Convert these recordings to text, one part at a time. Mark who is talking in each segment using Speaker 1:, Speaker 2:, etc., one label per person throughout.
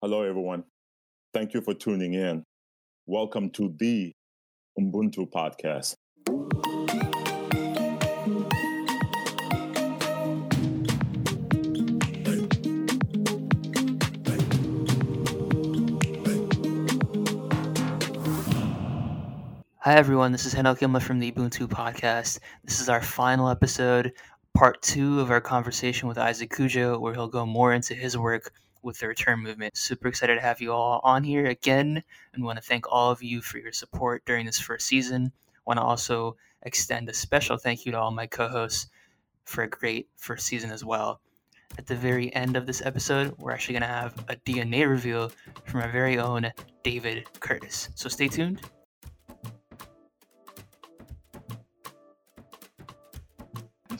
Speaker 1: Hello, everyone. Thank you for tuning in. Welcome to the Ubuntu podcast.
Speaker 2: Hi everyone, this is Henel Gilma from the Ubuntu podcast. This is our final episode, part two of our conversation with Isaac Cudjoe, where he'll go more into his work with the return movement. Super excited to have you all on here again and want to thank all of you for your support during this first season. Want to also extend a special thank you to all my co-hosts for a great first season as well. At the very end of this episode, we're actually going to have a DNA reveal from our very own David Curtiss. So stay tuned.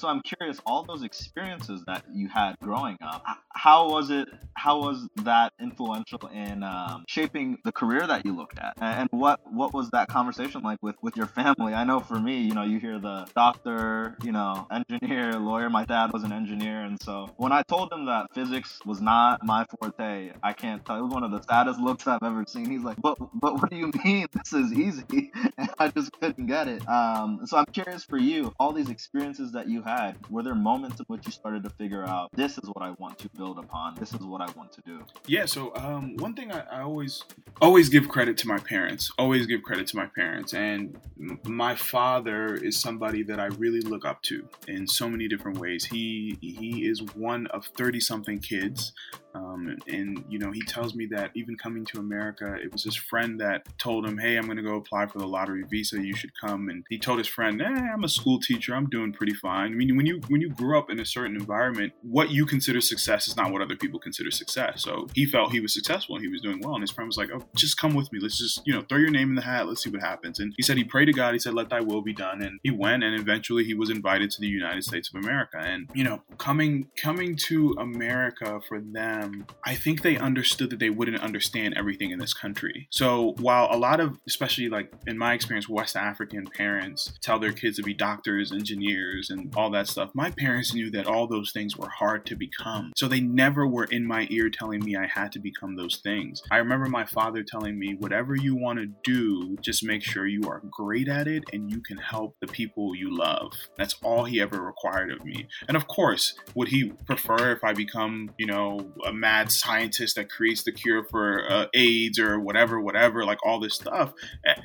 Speaker 3: So I'm curious, all those experiences that you had growing up, how was it? How was that influential in um, shaping the career that you looked at? And what what was that conversation like with with your family? I know for me, you know, you hear the doctor, you know, engineer, lawyer. My dad was an engineer, and so when I told him that physics was not my forte, I can't tell. It was one of the saddest looks I've ever seen. He's like, "But but what do you mean? This is easy?" And I just couldn't get it. Um, so I'm curious for you, all these experiences that you had, were there moments in which you started to figure out this is what I want to build upon? This is what I want to do?
Speaker 4: Yeah. So um, one thing I, I, always always give credit to my parents. Always give credit to my parents, and my father is somebody that I really look up to in so many different ways. He he is one of thirty something kids. Um, and you know, he tells me that even coming to America, it was his friend that told him, "Hey, I'm going to go apply for the lottery visa. You should come." And he told his friend, "Eh, I'm a school teacher. I'm doing pretty fine." I mean, when you when you grew up in a certain environment, what you consider success is not what other people consider success. So he felt he was successful and he was doing well. And his friend was like, "Oh, just come with me. Let's just you know throw your name in the hat. Let's see what happens." And he said he prayed to God. He said, "Let Thy will be done." And he went, and eventually he was invited to the United States of America. And you know, coming coming to America for them, Um, I think they understood that they wouldn't understand everything in this country. So while a lot of, especially like in my experience, West African parents tell their kids to be doctors, engineers, and all that stuff, my parents knew that all those things were hard to become. So they never were in my ear telling me I had to become those things. I remember my father telling me, whatever you want to do, just make sure you are great at it and you can help the people you love. That's all he ever required of me. And of course, would he prefer if I become, you know, a mad scientist that creates the cure for uh, AIDS or whatever, whatever, like all this stuff?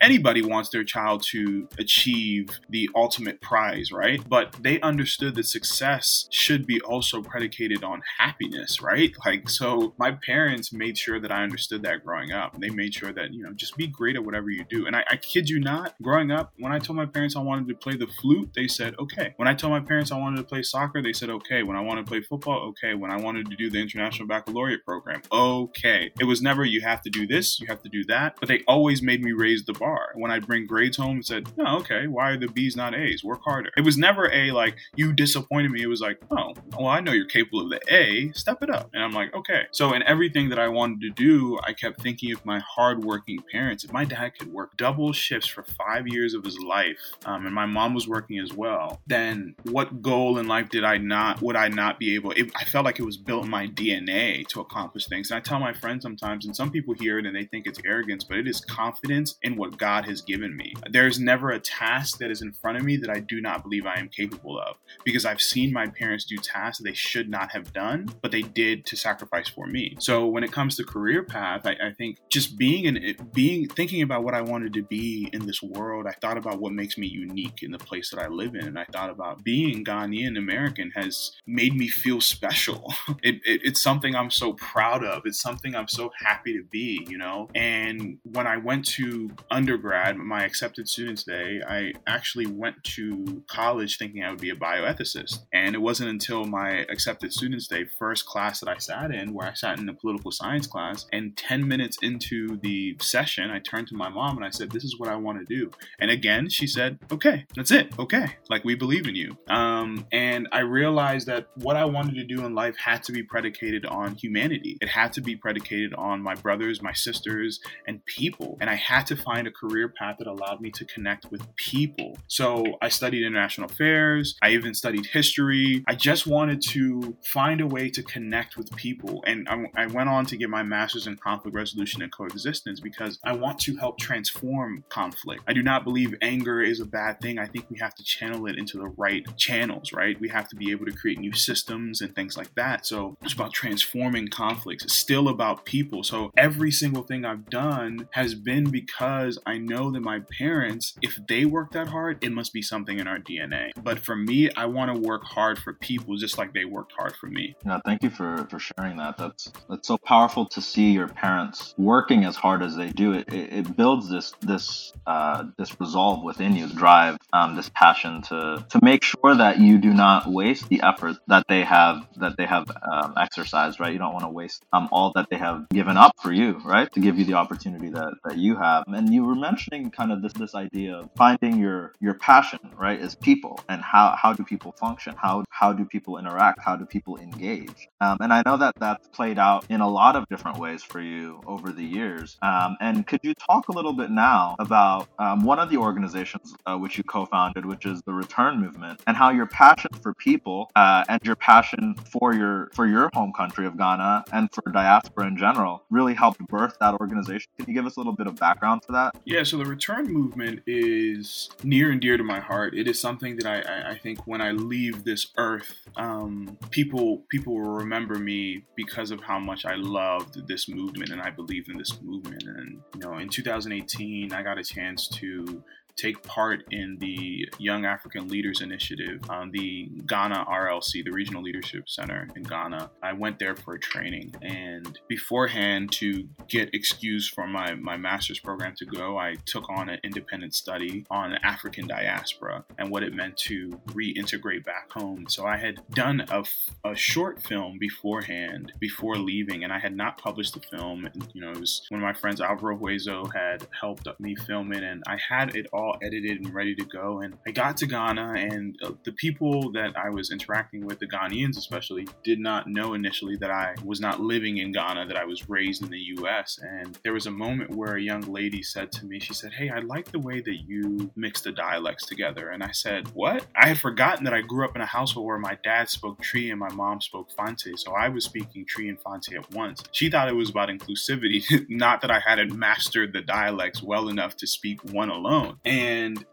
Speaker 4: Anybody wants their child to achieve the ultimate prize, right? But they understood that success should be also predicated on happiness, right? Like, so my parents made sure that I understood that growing up. They made sure that, you know, just be great at whatever you do. And I, I kid you not, growing up, when I told my parents I wanted to play the flute, they said, okay. When I told my parents I wanted to play soccer, they said, okay. When I wanted to play football, okay. When I wanted to do the International Baccalaureate program, okay. It was never, you have to do this, you have to do that. But they always made me raise the bar. When I bring grades home, and said, no, okay, why are the B's not A's? Work harder. It was never a like, you disappointed me. It was like, oh, well, I know you're capable of the A, step it up. And I'm like, okay. So in everything that I wanted to do, I kept thinking of my hardworking parents. If my dad could work double shifts for five years of his life, um, and my mom was working as well, then what goal in life did I not, would I not be able, it, I felt like it was built in my DNA to accomplish things. And I tell my friends sometimes, and some people hear it and they think it's arrogance, but it is confidence in what God has given me. There's never a task that is in front of me that I do not believe I am capable of because I've seen my parents do tasks they should not have done, but they did to sacrifice for me. So when it comes to career path, I, I think just being and being thinking about what I wanted to be in this world, I thought about what makes me unique in the place that I live in, and I thought about being Ghanaian American has made me feel special. It, it, it's something I'm so proud of. It's something I'm so happy to be, you know. And when I went to undergrad, my accepted students day, I actually went to college thinking I would be a bioethicist, and it wasn't until my accepted students day first class that I sat in, where I sat in a political science class, and 10 minutes into the session, I turned to my mom and I said, This is what I want to do. And again, she said, Okay, that's it. Okay. Like we believe in you. Um, and I realized that what I wanted to do in life had to be predicated on on humanity. It had to be predicated on my brothers, my sisters, and people. And I had to find a career path that allowed me to connect with people. So I studied international affairs. I even studied history. I just wanted to find a way to connect with people. And I, I went on to get my master's in conflict resolution and coexistence because I want to help transform conflict. I do not believe anger is a bad thing. I think we have to channel it into the right channels, right? We have to be able to create new systems and things like that. So it's about transforming conflicts. It's still about people. So every single thing I've done has been because I know that my parents, if they work that hard, it must be something in our DNA. But for me, I want to work hard for people just like they worked hard for me.
Speaker 3: Yeah, thank you for, for sharing that. That's that's so powerful to see your parents working as hard as they do. It it, it builds this this uh, this resolve within you, drive, um, this passion to to make sure that you do not waste the effort that they have that they have um, exercised. Right, you don't want to waste um, all that they have given up for you. Right, to give you the opportunity that, that you have. And you were mentioning kind of this this idea of finding your your passion. Right, is people and how how do people function? How how do people interact? How do people engage? Um, and I know that that's played out in a lot of different ways for you over the years. Um, and could you talk a little bit now about um, one of the organizations uh, which you co-founded, which is the Return Movement, and how your passion for people uh, and your passion for your for your home country of Ghana and for diaspora in general really helped birth that organization? Can you give us a little bit of background for that?
Speaker 4: Yeah. So the Return Movement is near and dear to my heart. It is something that I, I, I think when I leave this earth, um, people people will remember me because of how much I loved this movement and I believed in this movement. And you know, in 2018, I got a chance to take part in the Young African Leaders Initiative on the Ghana RLC, the Regional Leadership Center in Ghana. I went there for a training, and beforehand, to get excused from my, my master's program to go, I took on an independent study on African diaspora and what it meant to reintegrate back home. So I had done a, a short film beforehand, before leaving, and I had not published the film. You know, it was one of my friends, Alvaro Huezo, had helped me film it, and I had it all all edited and ready to go. And I got to Ghana, and uh, the people that I was interacting with, the Ghanaians especially, did not know initially that I was not living in Ghana, that I was raised in the US. And there was a moment where a young lady said to me, She said, Hey, I like the way that you mix the dialects together. And I said, What? I had forgotten that I grew up in a household where my dad spoke Twi and my mom spoke Fante. So I was speaking Twi and Fante at once. She thought it was about inclusivity, not that I hadn't mastered the dialects well enough to speak one alone.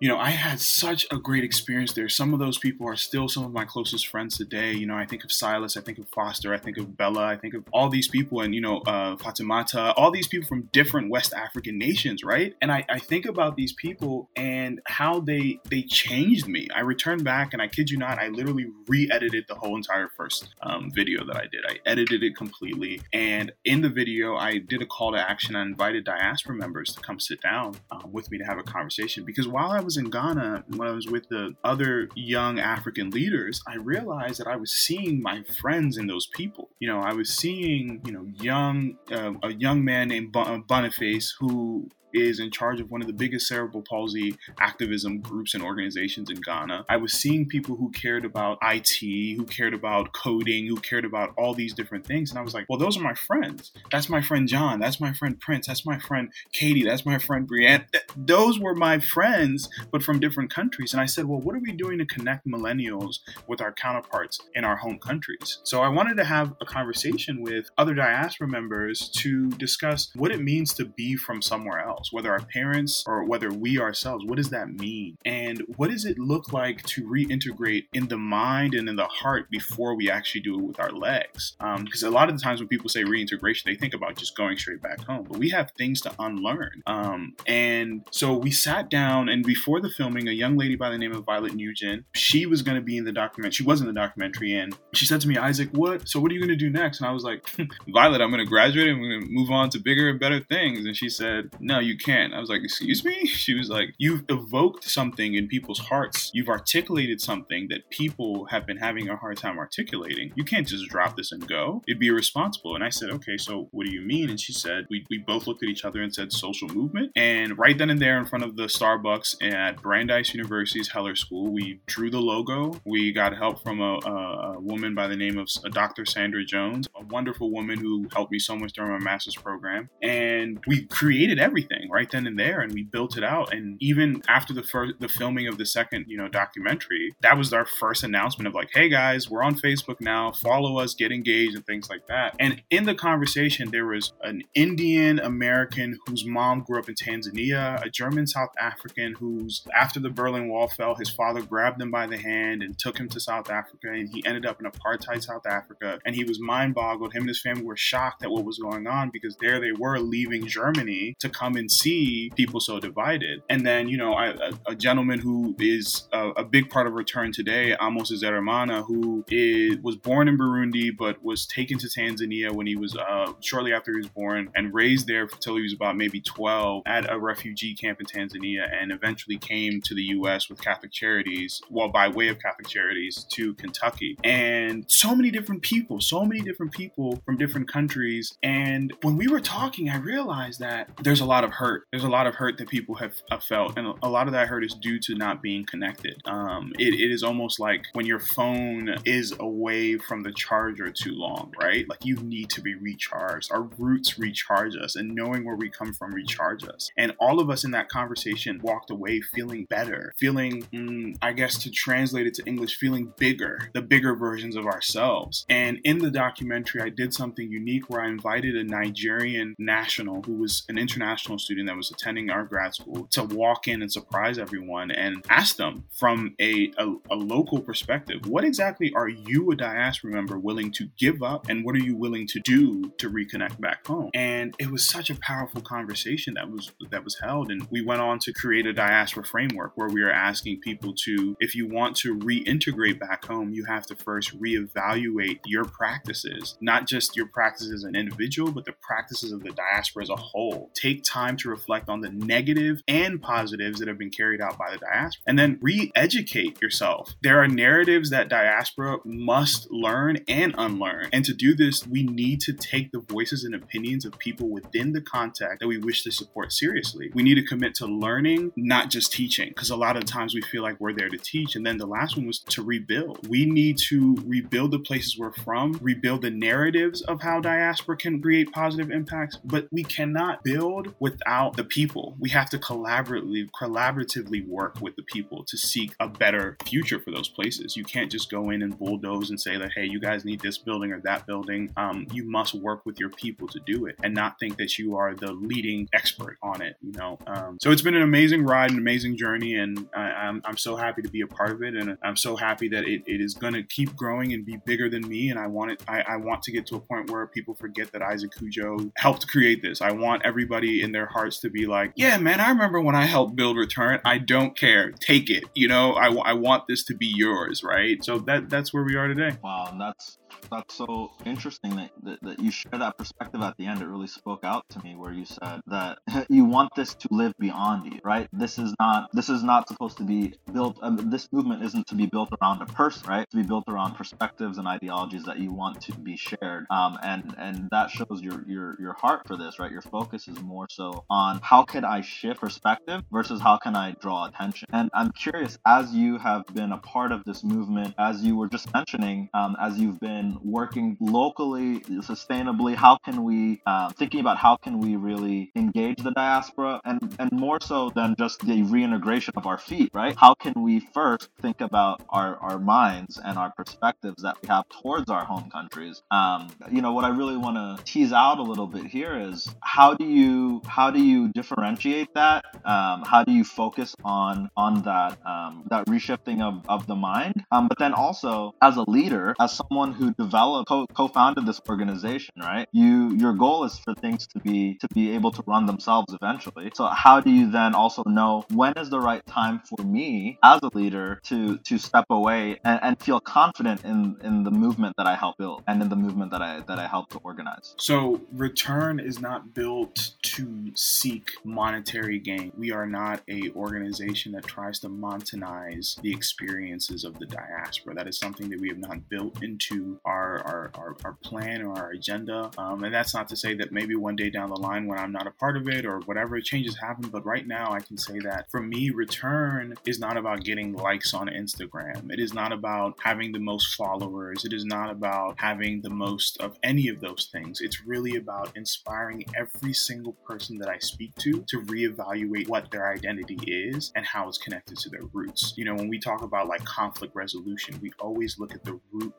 Speaker 4: You know, I had such a great experience there. Some of those people are still some of my closest friends today. You know, I think of Silas, I think of Foster, I think of Bella, I think of all these people and, you know, uh, Fatimata, all these people from different West African nations, right? And I, I think about these people and how they they changed me. I returned back and I kid you not, I literally re-edited the whole entire first um, video that I did. I edited it completely. And in the video, I did a call to action. I invited diaspora members to come sit down um, with me to have a conversation because while I was in Ghana, when I was with the other young African leaders, I realized that I was seeing my friends in those people. You know, I was seeing, you know, young uh, a young man named Boniface who is in charge of one of the biggest cerebral palsy activism groups and organizations in Ghana. I was seeing people who cared about IT, who cared about coding, who cared about all these different things. And I was like, well, those are my friends. That's my friend John. That's my friend Prince. That's my friend Katie. That's my friend Brienne. Those were my friends, but from different countries. And I said, well, what are we doing to connect millennials with our counterparts in our home countries? So I wanted to have a conversation with other diaspora members to discuss what it means to be from somewhere else ourselves, whether our parents or whether we ourselves, what does that mean? And what does it look like to reintegrate in the mind and in the heart before we actually do it with our legs? Because um, a lot of the times when people say reintegration, they think about just going straight back home, but we have things to unlearn. Um, and so we sat down, and before the filming, a young lady by the name of Violet Nugent, she was going to be in the documentary. She was in the documentary, and she said to me, Isaac, what? So what are you going to do next? And I was like, Violet, I'm going to graduate. And I'm going to move on to bigger and better things. And she said, No, you you can't. I was like, excuse me? She was like, you've evoked something in people's hearts. You've articulated something that people have been having a hard time articulating. You can't just drop this and go. It'd be irresponsible. And I said, okay, so what do you mean? And she said, we, we both looked at each other and said social movement. And right then and there in front of the Starbucks at Brandeis University's Heller School, we drew the logo. We got help from a, a, a woman by the name of Dr. Sandra Jones, a wonderful woman who helped me so much during my master's program. And we created everything right then and there and we built it out. And even after the first, the filming of the second, you know, documentary, that was our first announcement of like, hey guys, we're on Facebook now, follow us, get engaged, and things like that. And in the conversation, there was an Indian American whose mom grew up in Tanzania, a German South African who's after the Berlin Wall fell, his father grabbed him by the hand and took him to South Africa, and he ended up in apartheid South Africa. And he was mind boggled. Him and his family were shocked at what was going on because there they were leaving Germany to come and see people so divided. And then, you know, I, a, a, gentleman who is a, a, big part of Return today, Amos Zeramana, who is, was born in Burundi but was taken to Tanzania when he was uh, shortly after he was born and raised there until he was about maybe 12 at a refugee camp in Tanzania and eventually came to the U.S. with Catholic Charities, well, by way of Catholic Charities to Kentucky. And so many different people, so many different people from different countries. And when we were talking, I realized that there's a lot of hurt. There's a lot of hurt that people have, have felt. And a lot of that hurt is due to not being connected. Um, it, it is almost like when your phone is away from the charger too long, right? Like you need to be recharged. Our roots recharge us, and knowing where we come from recharge us. And all of us in that conversation walked away feeling better, feeling, mm, I guess to translate it to English, feeling bigger, the bigger versions of ourselves. And in the documentary, I did something unique where I invited a Nigerian national who was an international student that was attending our grad school to walk in and surprise everyone and ask them from a, a, a local perspective, what exactly are you, a diaspora member, willing to give up and what are you willing to do to reconnect back home? And it was such a powerful conversation that was that was held. And we went on to create a diaspora framework where we are asking people to, if you want to reintegrate back home, you have to first reevaluate your practices, not just your practices as an individual, but the practices of the diaspora as a whole. Take time to reflect on the negative and positives that have been carried out by the diaspora, and then re educate yourself. There are narratives that diaspora must learn and unlearn. And to do this, we need to take the voices and opinions of people within the contact that we wish to support seriously. We need to commit to learning, not just teaching, because a lot of times we feel like we're there to teach. And then the last one was to rebuild. We need to rebuild the places we're from, rebuild the narratives of how diaspora can create positive impacts, but we cannot build without the people. We have to collaboratively collaboratively work with the people to seek a better future for those places. You can't just go in and bulldoze and say that, hey, you guys need this building or that building. Um, you must work with your people to do it and not think that you are the leading expert on it, you know? Um, so it's been an amazing ride, an amazing journey, and I, I'm, I'm so happy to be a part of it. And I'm so happy that it, it is going to keep growing and be bigger than me. And I want it, I, I want to get to a point where people forget that Isaac Cudjoe helped create this. I want everybody in their hearts to be like, yeah, man, I remember when I helped build Return. I don't care. Take it. You know, I, I want this to be yours, right? So that that's where we are today.
Speaker 3: Wow, and that's that's so interesting that, that, that you share that perspective at the end. It really spoke out to me where you said that you want this to live beyond you, right? This is not this is not supposed to be built. Um, this movement isn't to be built around a person, right? To be built around perspectives and ideologies that you want to be shared. Um, and and that shows your your your heart for this, right? Your focus is more so on how can I shift perspective versus how can I draw attention. And I'm curious, as you have been a part of this movement, as you were just mentioning, um, as you've been working locally, sustainably, how can we uh, thinking about how can we really engage the diaspora, and and more so than just the reintegration of our feet, right? How can we first think about our our minds and our perspectives that we have towards our home countries? Um, you know, what I really want to tease out a little bit here is how do you how do you differentiate that? Um, how do you focus on on that um, that reshifting of, of the mind? Um, but then also as a leader, as someone who developed co- co-founded this organization, right? You your goal is for things to be to be able to run themselves eventually. So how do you then also know when is the right time for me as a leader to to step away and, and feel confident in in the movement that I help build and in the movement that I that I help to organize?
Speaker 4: So return is not built to seek monetary gain. We are not a organization that tries to monetize the experiences of the diaspora. That is something that we have not built into our our, our, our plan or our agenda. Um, and that's not to say that maybe one day down the line when I'm not a part of it or whatever changes happen. But right now, I can say that for me, return is not about getting likes on Instagram. It is not about having the most followers. It is not about having the most of any of those things. It's really about inspiring every single person that I speak to to reevaluate what their identity is and how it's connected to their roots. You know, when we talk about like conflict resolution, we always look at the root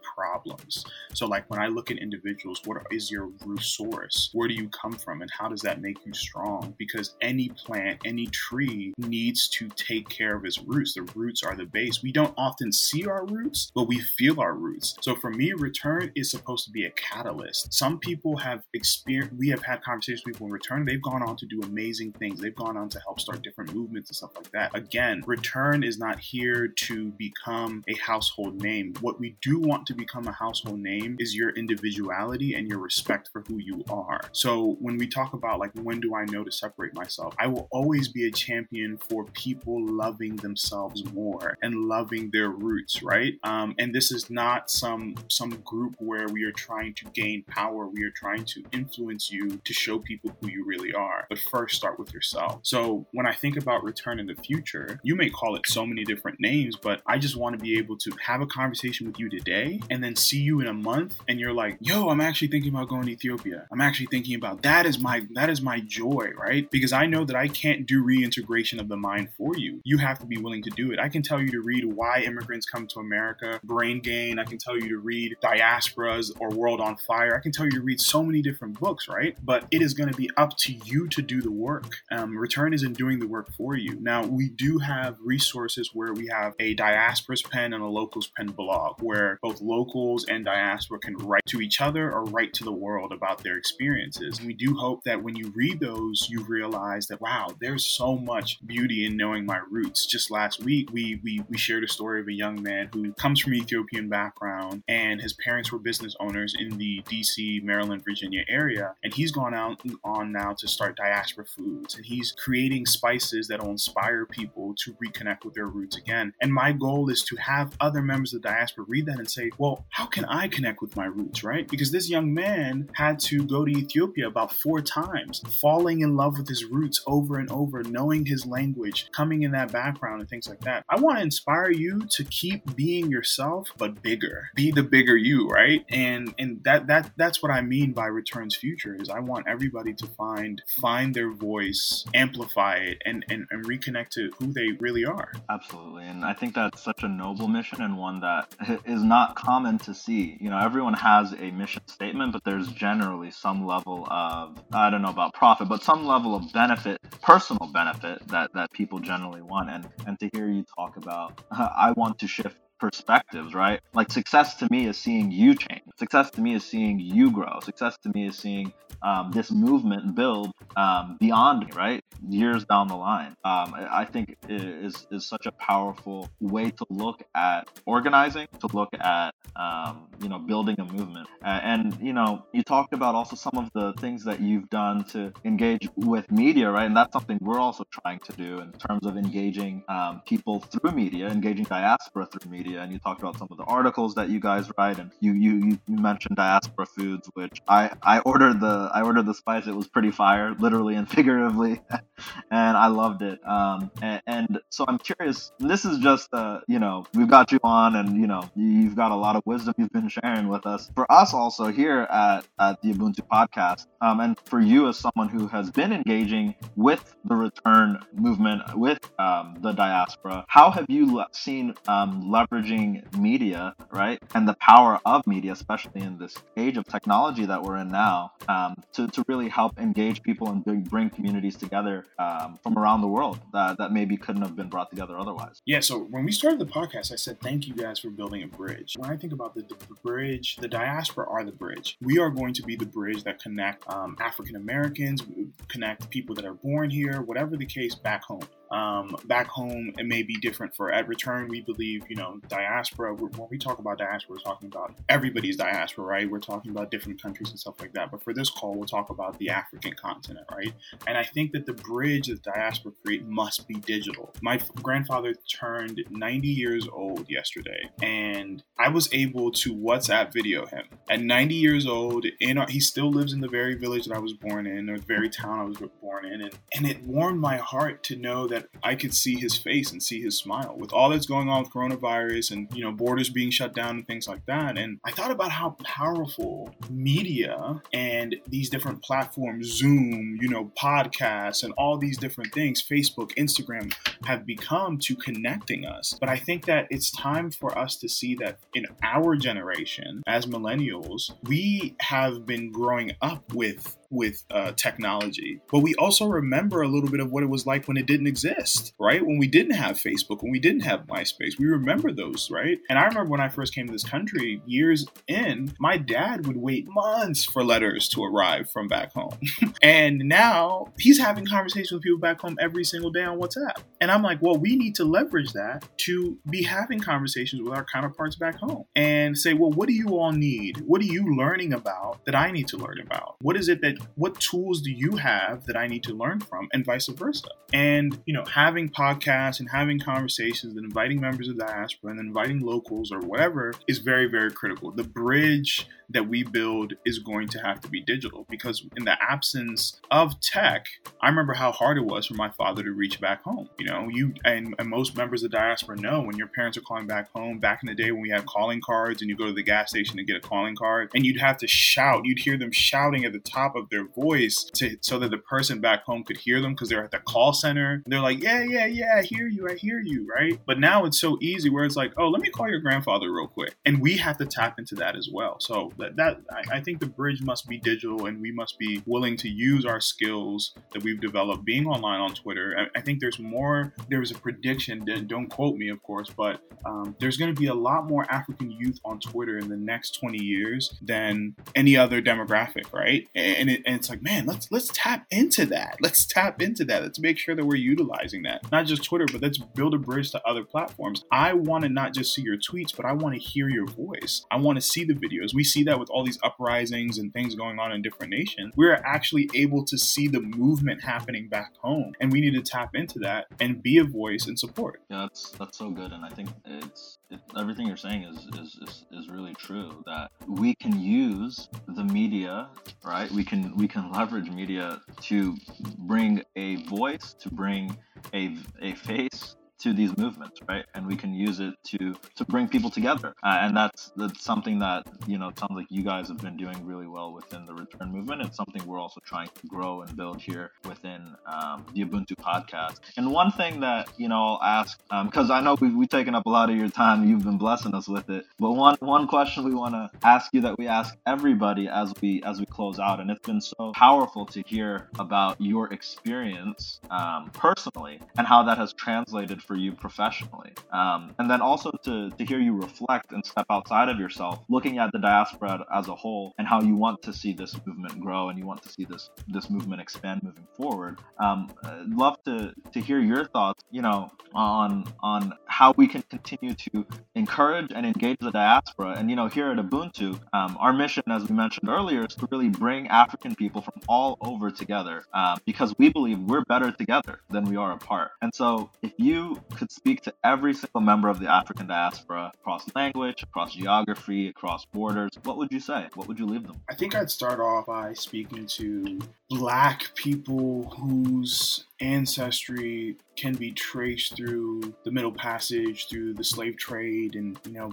Speaker 4: So, like when I look at individuals, what is your root source? Where do you come from, and how does that make you strong? Because any plant, any tree needs to take care of its roots. The roots are the base. We don't often see our roots, but we feel our roots. So, for me, return is supposed to be a catalyst. Some people have experienced, we have had conversations with people in return, they've gone on to do amazing things. They've gone on to help start different movements and stuff like that. Again, return is not here to become a household name. What we do want to become a household name is your individuality and your respect for who you are. So when we talk about like when do I know to separate myself, I will always be a champion for people loving themselves more and loving their roots, right? Um, and this is not some some group where we are trying to gain power. We are trying to influence you to show people who you really are. But first, start with yourself. So when I think about return in the future, you may call it so many different names, but I just want to be able to have a conversation with you today and then see you in a month and you're like, yo, I'm actually thinking about going to Ethiopia. I'm actually thinking about that is my that is my joy, right? Because I know that I can't do reintegration of the mind for you. You have to be willing to do it. I can tell you to read Why Immigrants Come to America, Brain Gain. I can tell you to read Diasporas or World on Fire. I can tell you to read so many different books, right? But it is going to be up to you to do the work. Um, Return isn't doing the work for you. Now, we do have resources where we have a diaspora's pen and a locals pen blog where both locals and diaspora can write to each other or write to the world about their experiences. We do hope that when you read those, you realize that, wow, there's so much beauty in knowing my roots. Just last week, we, we, we shared a story of a young man who comes from Ethiopian background and his parents were business owners in the DC, Maryland, Virginia area. And he's gone out on now to start diaspora foods. And he's creating spices that will inspire people to reconnect with their roots again. And my goal is to have other members of the diaspora read that and say, well, how can I connect with my roots, right? Because this young man had to go to Ethiopia about four times, falling in love with his roots over and over, knowing his language, coming in that background and things like that. I want to inspire you to keep being yourself, but bigger. Be the bigger you, right? And and that that that's what I mean by returns future is I want everybody to find find their voice, amplify it, and, and, and reconnect to who they really are.
Speaker 3: Absolutely. And I think that's such a noble mission and one that is not common to see. You know, everyone has a mission statement, but there's generally some level of, I don't know about profit, but some level of benefit, personal benefit that, that people generally want. And, and to hear you talk about, I want to shift perspectives, right? Like success to me is seeing you change. Success to me is seeing you grow. Success to me is seeing um, this movement build um, beyond me, right? Years down the line. Um, I think is is such a powerful way to look at organizing, to look at um, you know building a movement. And you know, you talked about also some of the things that you've done to engage with media, right? And that's something we're also trying to do in terms of engaging um, people through media, engaging diaspora through media. And you talked about some of the articles that you guys write, and you you you mentioned diaspora foods, which I I ordered the I ordered the spice. It was pretty fire, literally and figuratively, and I loved it. Um, and, and so I'm curious. This is just uh, you know we've got you on, and you know you've got a lot of wisdom you've been sharing with us. For us also here at at the Ubuntu podcast, um, and for you as someone who has been engaging with the return movement, with um, the diaspora, how have you seen um, leveraging media, right, and the power of media, especially in this age of technology that we're in now, um, to, to really help engage people and bring communities together um, from around the world that, that maybe couldn't have been brought together otherwise.
Speaker 4: Yeah, so when we started the podcast, I said, thank you guys for building a bridge. When I think about the, the bridge, the diaspora are the bridge. We are going to be the bridge that connect um, African Americans, connect people that are born here, whatever the case, back home. Um, back home, it may be different for at return. We believe, you know, diaspora. When we talk about diaspora, we're talking about everybody's diaspora, right? We're talking about different countries and stuff like that. But for this call, we'll talk about the African continent, right? And I think that the bridge that diaspora create must be digital. My grandfather turned 90 years old yesterday, and I was able to WhatsApp video him at 90 years old. In he still lives in the very village that I was born in, or the very town I was born in, and, and it warmed my heart to know that I could see his face and see his smile with all that's going on with coronavirus and you know borders being shut down and things like that. And I thought about how powerful media and these different platforms, Zoom, you know, podcasts, and all these different things, Facebook, Instagram, have become to connecting us. But I think that it's time for us to see that in our generation, as millennials, we have been growing up with with uh, technology, but we also remember a little bit of what it was like when it didn't exist, right? When we didn't have Facebook, when we didn't have MySpace, we remember those, right? And I remember when I first came to this country years in, my dad would wait months for letters to arrive from back home. and now he's having conversations with people back home every single day on WhatsApp. And I'm like, well, we need to leverage that to be having conversations with our counterparts back home and say, well, what do you all need? What are you learning about that I need to learn about? What is it that what tools do you have that I need to learn from, and vice versa. And you know, having podcasts and having conversations and inviting members of the diaspora and inviting locals or whatever is very, very critical. The bridge that we build is going to have to be digital because in the absence of tech, I remember how hard it was for my father to reach back home. You know, you and, and most members of the diaspora know when your parents are calling back home. Back in the day when we had calling cards and you go to the gas station to get a calling card and you'd have to shout, you'd hear them shouting at the top of their voice to, so that the person back home could hear them because they're at the call center. They're like, yeah, yeah, yeah, I hear you, I hear you, right? But now it's so easy where it's like, oh, let me call your grandfather real quick, and we have to tap into that as well. So that, that I, I think the bridge must be digital, and we must be willing to use our skills that we've developed being online on Twitter. I, I think there's more. There's a prediction. Don't quote me, of course, but um, there's going to be a lot more African youth on Twitter in the next 20 years than any other demographic, right? And, it, and it's like, man, let's let's tap into that. Let's tap into that. Let's make sure that we're utilizing that. Not just Twitter, but let's build a bridge to other platforms. I want to not just see your tweets, but I want to hear your voice. I want to see the videos. We see that with all these uprisings and things going on in different nations. We're actually able to see the movement happening back home, and we need to tap into that and be a voice and support.
Speaker 3: Yeah, that's that's so good, and I think it's it, everything you're saying is, is is is really true. That we can use the media, right? We can we can leverage media to bring a voice, to bring a a face to these movements, right? And we can use it to to bring people together. Uh, and that's that's something that you know sounds like you guys have been doing really well within the Return movement. It's something we're also trying to grow and build here within um, the Ubuntu podcast. And one thing that you know I'll ask because um, I know we've, we've taken up a lot of your time. You've been blessing us with it. But one one question we want to ask you that we ask everybody as we as we close out, and it's been so powerful to hear about your experience um, personally and how that has translated for you professionally. Um, and then also to, to hear you reflect and step outside of yourself, looking at the diaspora as a whole and how you want to see this movement grow and you want to see this this movement expand moving forward. Um, I'd love to, to hear your thoughts, you know, on on how we can continue to encourage and engage the diaspora. And you know, here at Ubuntu, um, our mission, as we mentioned earlier, is to really bring African people from all over together uh, because we believe we're better together than we are apart. And so, if you could speak to every single member of the African diaspora across language, across geography, across borders, what would you say? What would you leave them?
Speaker 4: I think I'd start off by speaking to black people whose ancestry can be traced through the Middle Passage, through the slave trade, and you know,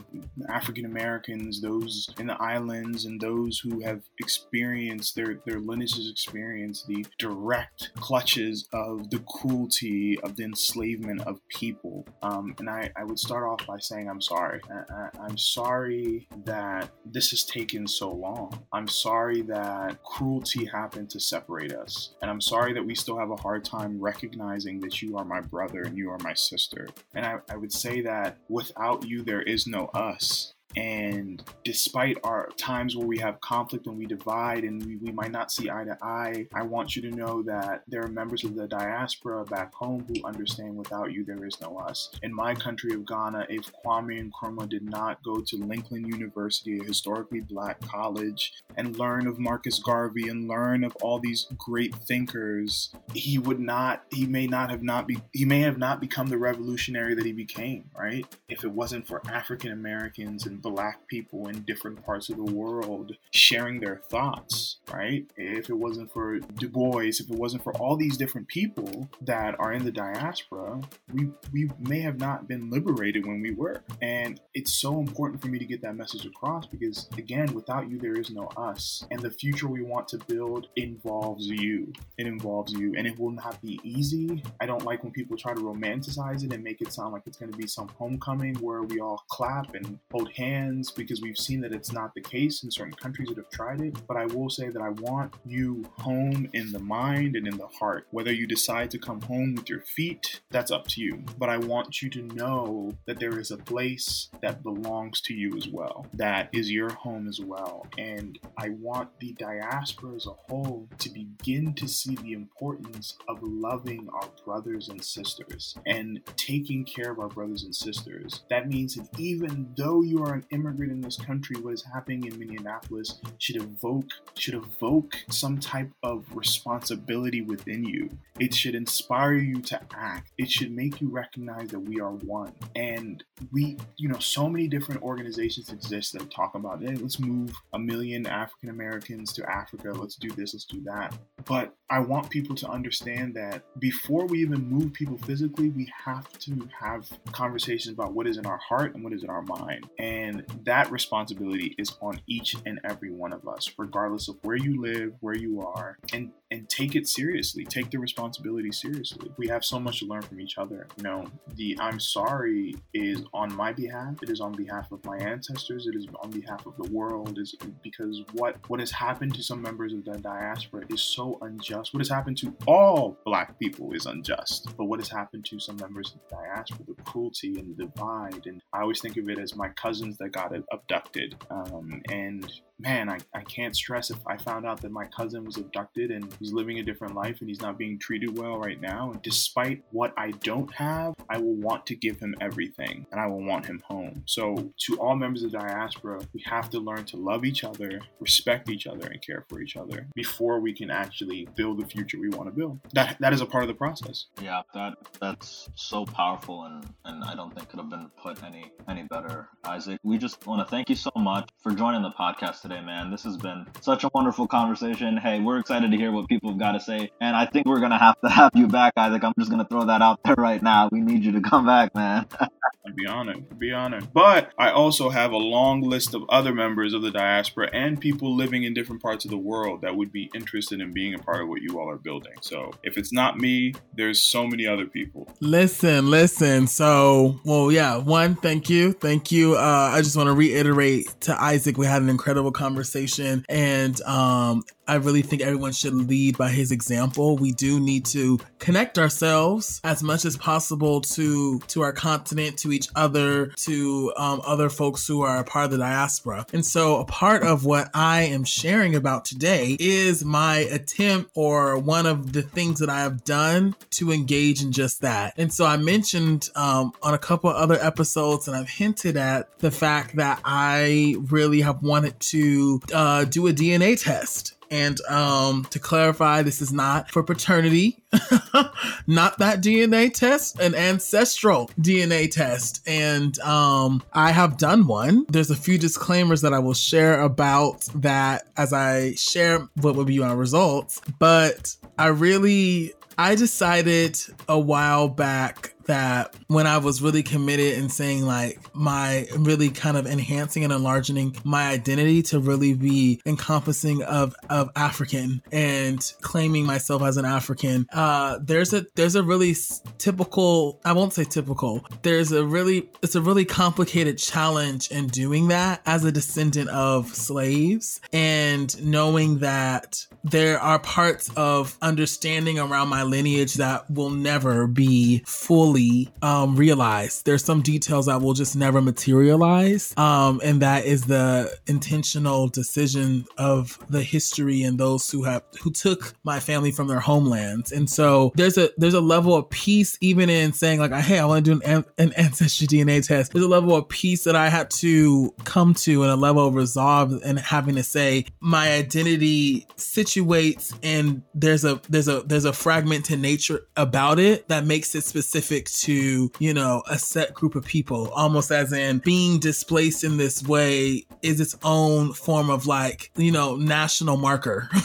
Speaker 4: African Americans, those in the islands, and those who have experienced their their lineages experience the direct clutches of the cruelty of the enslavement of people. Um, and I, I would start off by saying I'm sorry. I, I, I'm sorry that this has taken so long. I'm sorry that cruelty happened to separate us, and I'm sorry that we still have a hard time recognizing that you are my brother and you are my sister. And I, I would say that without you, there is no us. And despite our times where we have conflict and we divide and we, we might not see eye to eye, I want you to know that there are members of the diaspora back home who understand without you there is no us. In my country of Ghana, if Kwame Nkrumah did not go to Lincoln University, a historically black college, and learn of Marcus Garvey and learn of all these great thinkers, he would not, he may not have not be, he may have not become the revolutionary that he became, right? If it wasn't for African Americans and black people in different parts of the world sharing their thoughts, right? If it wasn't for Du Bois, if it wasn't for all these different people that are in the diaspora, we we may have not been liberated when we were. And it's so important for me to get that message across because again, without you there is no us. And the future we want to build involves you. It involves you and it will not be easy. I don't like when people try to romanticize it and make it sound like it's going to be some homecoming where we all clap and hold hands because we've seen that it's not the case in certain countries that have tried it. But I will say that I want you home in the mind and in the heart. Whether you decide to come home with your feet, that's up to you. But I want you to know that there is a place that belongs to you as well, that is your home as well. And I want the diaspora as a whole to begin to see the importance of loving our brothers and sisters and taking care of our brothers and sisters. That means that even though you are an immigrant in this country, what is happening in Minneapolis should evoke should evoke some type of responsibility within you. It should inspire you to act. It should make you recognize that we are one. And we, you know, so many different organizations exist that talk about, hey, let's move a million African Americans to Africa. Let's do this, let's do that. But I want people to understand that before we even move people physically, we have to have conversations about what is in our heart and what is in our mind. And that responsibility is on each and every one of us, regardless of where you live, where you are, and and take it seriously. Take the responsibility seriously. We have so much to learn from each other. You know, the I'm sorry is on my behalf. It is on behalf of my ancestors. It is on behalf of the world. Is because what what has happened to some members of the diaspora is so unjust. What has happened to all Black people is unjust. But what has happened to some members of the diaspora, the cruelty and the divide, and I always think of it as my cousins that got abducted. Um, and man, I, I can't stress if I found out that my cousin was abducted and he's living a different life and he's not being treated well right now. And despite what I don't have, I will want to give him everything and I will want him home. So, to all members of the diaspora, we have to learn to love each other, respect each other, and care for each other before we can actually build the future we want to build. That that is a part of the process.
Speaker 3: Yeah, that that's so powerful and, and I don't think could have been put any any better. Isaac, we just want to thank you so much for joining the podcast today, man. This has been such a wonderful conversation. Hey, we're excited to hear what people have got to say. And I think we're going to have to have you back, Isaac. I'm just going to throw that out there right now. We need you to come back, man.
Speaker 4: I'd be honored. I'd be honored. But I also have a long list of other members of the diaspora and people living in different parts of the world that would be interested in being a part of what you all are building. So if it's not me, there's so many other people.
Speaker 5: Listen, listen. So, well, yeah, one, thank you. Thank you. Uh, I just want to reiterate to Isaac, we had an incredible conversation and um, I really think everyone should lead by his example. We do need to connect ourselves as much as possible to to our continent, to each other, to um, other folks who are a part of the diaspora. And so, a part of what I am sharing about today is my attempt or one of the things that I have done to engage in just that. And so, I mentioned um, on a couple other episodes, and I've hinted at the fact that I really have wanted to uh, do a DNA test. And um, to clarify, this is not for paternity, not that DNA test, an ancestral DNA test. And um, I have done one. There's a few disclaimers that I will share about that as I share what will be my results. But I really, I decided a while back that when I was really committed and saying like my really kind of enhancing and enlarging my identity to really be encompassing of of African and claiming myself as an African, uh, there's a there's a really typical I won't say typical. There's a really it's a really complicated challenge in doing that as a descendant of slaves and knowing that there are parts of understanding around my lineage that will never be fully fully um, realized. There's some details that will just never materialize. Um, and that is the intentional decision of the history and those who have who took my family from their homelands. And so there's a there's a level of peace even in saying like, hey, I want to do an, an ancestry DNA test. There's a level of peace that I had to come to and a level of resolve and having to say my identity situates and there's a there's a there's a fragmented nature about it that makes it specific to you know a set group of people almost as in being displaced in this way is its own form of like you know national marker.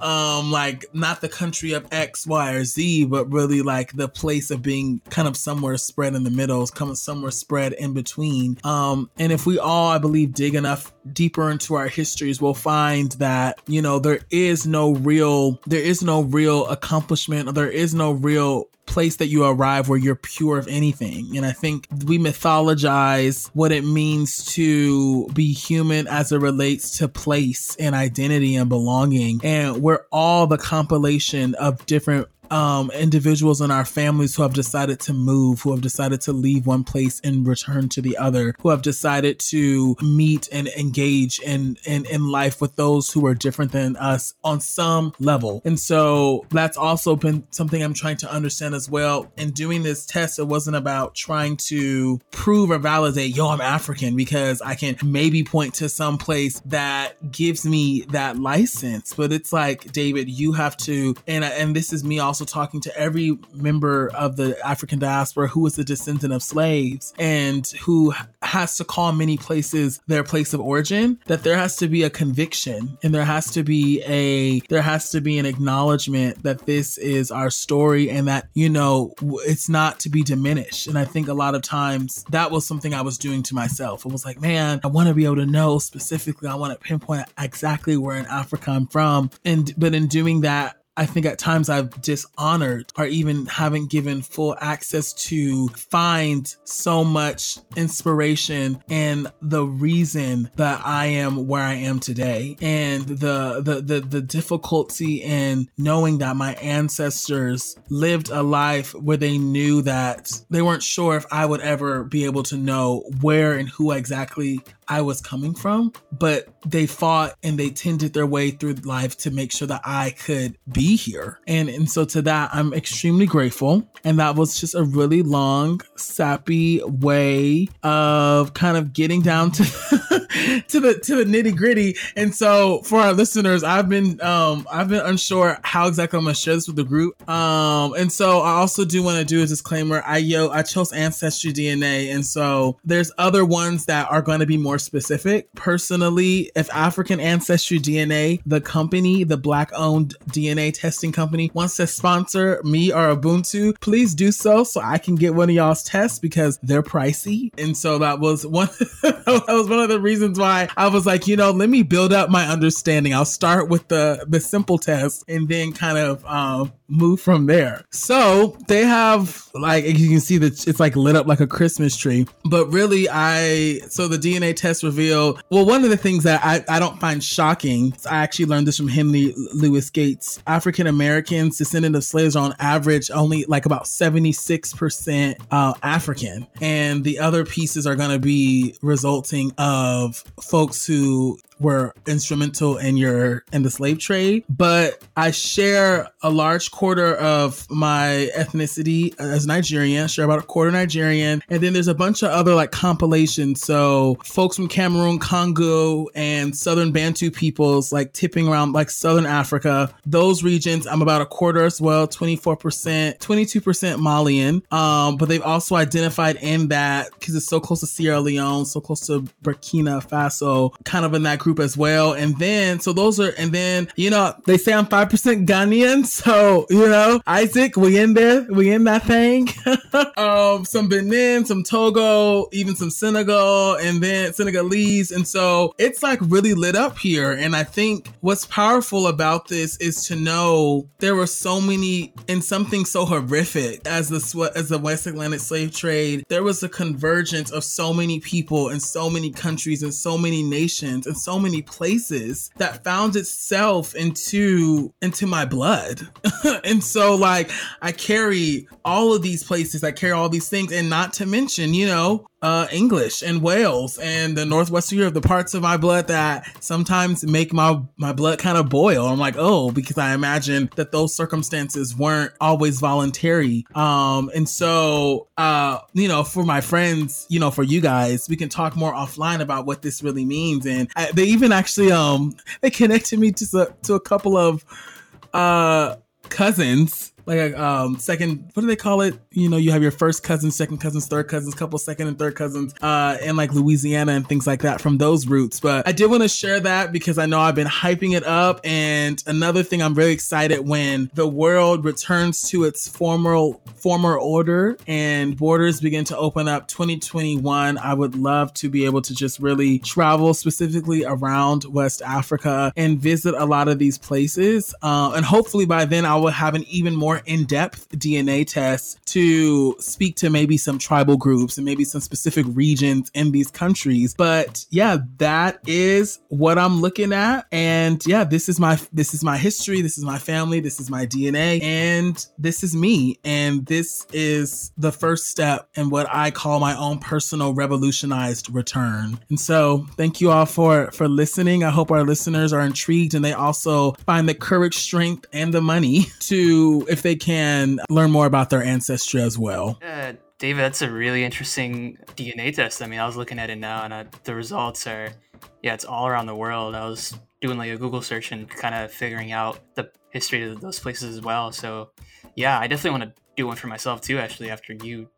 Speaker 5: Um like not the country of x y or z but really like the place of being kind of somewhere spread in the middle is coming somewhere spread in between. Um and if we all i believe dig enough deeper into our histories we'll find that you know there is no real there is no real accomplishment or there is no real place that you arrive where you're pure of anything. And I think we mythologize what it means to be human as it relates to place and identity and belonging. And we're all the compilation of different um, individuals in our families who have decided to move, who have decided to leave one place and return to the other, who have decided to meet and engage in, in, in life with those who are different than us on some level. And so that's also been something I'm trying to understand as well. In doing this test, it wasn't about trying to prove or validate, yo, I'm African, because I can maybe point to some place that gives me that license. But it's like, David, you have to, and, and this is me also also talking to every member of the African diaspora who is a descendant of slaves and who has to call many places their place of origin, that there has to be a conviction and there has to be a there has to be an acknowledgement that this is our story and that, you know, it's not to be diminished. And I think a lot of times that was something I was doing to myself. It was like, man, I want to be able to know specifically, I want to pinpoint exactly where in Africa I'm from. And but in doing that, I think at times I've dishonored or even haven't given full access to find so much inspiration and the reason that I am where I am today and the the the, the difficulty in knowing that my ancestors lived a life where they knew that they weren't sure if I would ever be able to know where and who exactly I was coming from, but they fought and they tended their way through life to make sure that I could be here. And and so to that I'm extremely grateful. And that was just a really long, sappy way of kind of getting down to to the to the nitty gritty. And so for our listeners, I've been um I've been unsure how exactly I'm gonna share this with the group. Um and so I also do want to do a disclaimer. I yo I chose ancestry DNA, and so there's other ones that are going to be more specific. Personally, if African Ancestry DNA, the company, the black owned DNA testing company, wants to sponsor me or Ubuntu, please do so so I can get one of y'all's tests because they're pricey. And so that was one that was one of the reasons why I was like, you know, let me build up my understanding. I'll start with the the simple test and then kind of um, move from there. So they have like you can see that it's like lit up like a Christmas tree. But really, I so the DNA test revealed well one of the things that I, I don't find shocking. I actually learned this from Henry Louis Gates. African Americans, descendant of slaves, are on average only like about seventy six percent uh, African, and the other pieces are going to be resulting of folks who were instrumental in your in the slave trade but i share a large quarter of my ethnicity as nigerian share about a quarter nigerian and then there's a bunch of other like compilations. So folks from cameroon congo and southern bantu peoples like tipping around like southern africa. Those regions i'm about a quarter as well 24% 22% malian. Um, but they've also identified in that because it's so close to sierra leone so close to burkina faso kind of in that group as well. And then, so those are, and then, you know, they say I'm 5% Ghanaian. So, you know, Isaac, we in there, we in that thing. um, some Benin, some Togo, even some Senegal, and then Senegalese. And so it's like really lit up here. And I think what's powerful about this is to know there were so many, in something so horrific as the, as the West Atlantic slave trade, there was a convergence of so many people in so many countries and so many nations and so many places that found itself into into my blood. and so like I carry all of these places, I carry all these things and not to mention, you know, uh, English and Wales and the Northwestern Europe, the parts of my blood that sometimes make my my blood kind of boil. I'm like, oh, because I imagine that those circumstances weren't always voluntary. Um, and so, uh, you know, for my friends, you know, for you guys, we can talk more offline about what this really means. And I, they even actually, um, they connected me to to a couple of uh cousins like a um, second what do they call it? You know you have your first cousins second cousins third cousins couple second and third cousins uh in like louisiana and things like that from those roots. But i did want to share that because i know i've been hyping it up. And another thing i'm really excited when the world returns to its former former order and borders begin to open up 2021 i would love to be able to just really travel specifically around west africa and visit a lot of these places. Uh, and hopefully by then i will have an even more more in depth DNA tests to speak to maybe some tribal groups and maybe some specific regions in these countries. But yeah, that is what I'm looking at. And yeah, this is my this is my history, this is my family, this is my DNA, and this is me. And this is the first step in what I call my own personal revolutionized return. And so thank you all for for listening. I hope our listeners are intrigued and they also find the courage, strength, and the money to if they can learn more about their ancestry as well.
Speaker 2: Uh, David, that's a really interesting DNA test. I mean, I was looking at it now, and uh, the results are, yeah, it's all around the world. I was doing like a Google search and kind of figuring out the history of those places as well. So, yeah, I definitely want to do one for myself too. Actually, after you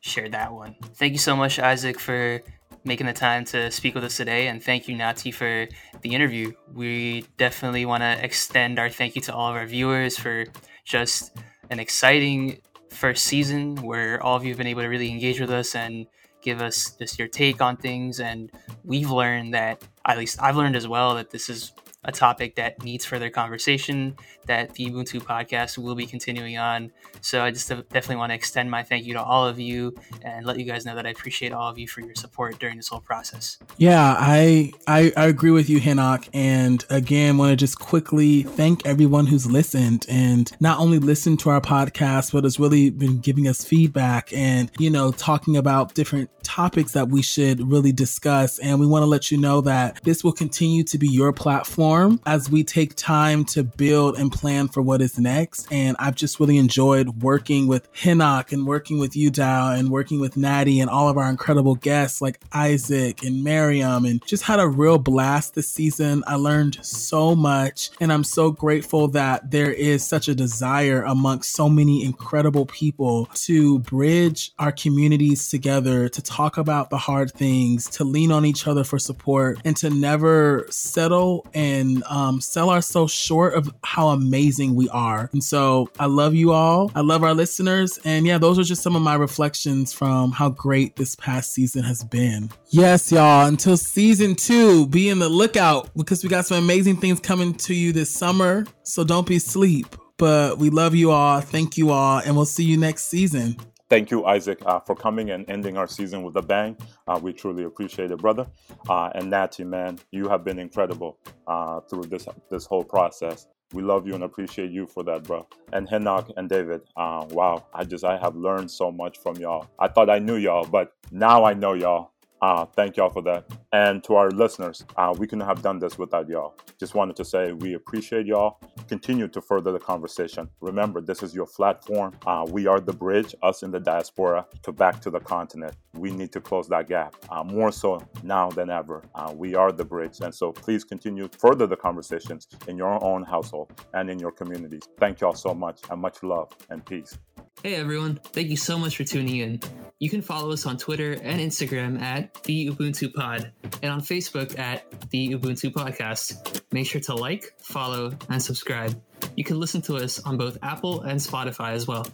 Speaker 2: shared that one, thank you so much, Isaac, for making the time to speak with us today. And thank you, Nati, for the interview. We definitely want to extend our thank you to all of our viewers for just an exciting first season where all of you have been able to really engage with us and give us just your take on things. And we've learned that, at least I've learned as well, that this is a topic that needs further conversation that the Ubuntu podcast will be continuing on. So I just definitely want to extend my thank you to all of you and let you guys know that I appreciate all of you for your support during this whole process.
Speaker 5: Yeah, I I, I agree with you, Henok. And again, want to just quickly thank everyone who's listened and not only listened to our podcast, but has really been giving us feedback and, you know, talking about different topics that we should really discuss. And we want to let you know that this will continue to be your platform as we take time to build and plan for what is next. And I've just really enjoyed working with Henok and working with you, Dow, and working with Nati and all of our incredible guests like Isaac and Miriam, and just had a real blast this season. I learned so much, and I'm so grateful that there is such a desire amongst so many incredible people to bridge our communities together, to talk about the hard things, to lean on each other for support, and to never settle and um, sell ourselves short of how amazing we are. And so I love you all. I love our listeners. And yeah, those are just some of my reflections from how great this past season has been. Yes, y'all. Until season two, be in the lookout because we got some amazing things coming to you this summer. So don't be asleep. But we love you all. Thank you all. And we'll see you next season.
Speaker 1: Thank you, Isaac, uh, for coming and ending our season with a bang. Uh, we truly appreciate it, brother. Uh, and Nati, man, you have been incredible uh, through this this whole process. We love you and appreciate you for that, bro. And Henok and David, uh, wow, I just I have learned so much from y'all. I thought I knew y'all, but now I know y'all. Uh, thank y'all for that. And to our listeners, uh, we couldn't have done this without y'all. Just wanted to say we appreciate y'all. Continue to further the conversation. Remember, this is your platform. Uh, we are the bridge, us in the diaspora, to back to the continent. We need to close that gap uh, more so now than ever. Uh, we are the bridge. And so please continue further the conversations in your own household and in your communities. Thank y'all so much and much love and peace.
Speaker 2: Hey everyone, thank you so much for tuning in. You can follow us on Twitter and Instagram at the Ubuntu Pod and on Facebook at the Ubuntu Podcast. Make sure to like, follow, and subscribe. You can listen to us on both Apple and Spotify as well.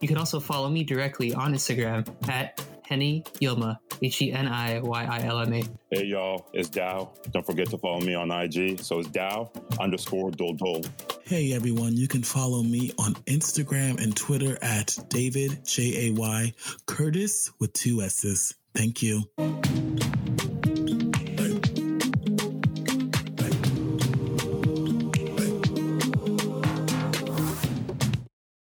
Speaker 2: You can also follow me directly on Instagram at Heni Yilma, H E N I Y I L M A.
Speaker 1: Hey y'all, it's Dow. Don't forget to follow me on IG. So it's Dow underscore Dol Dol.
Speaker 5: Hey everyone, you can follow me on Instagram and Twitter at David J A Y Curtiss with two S's. Thank you.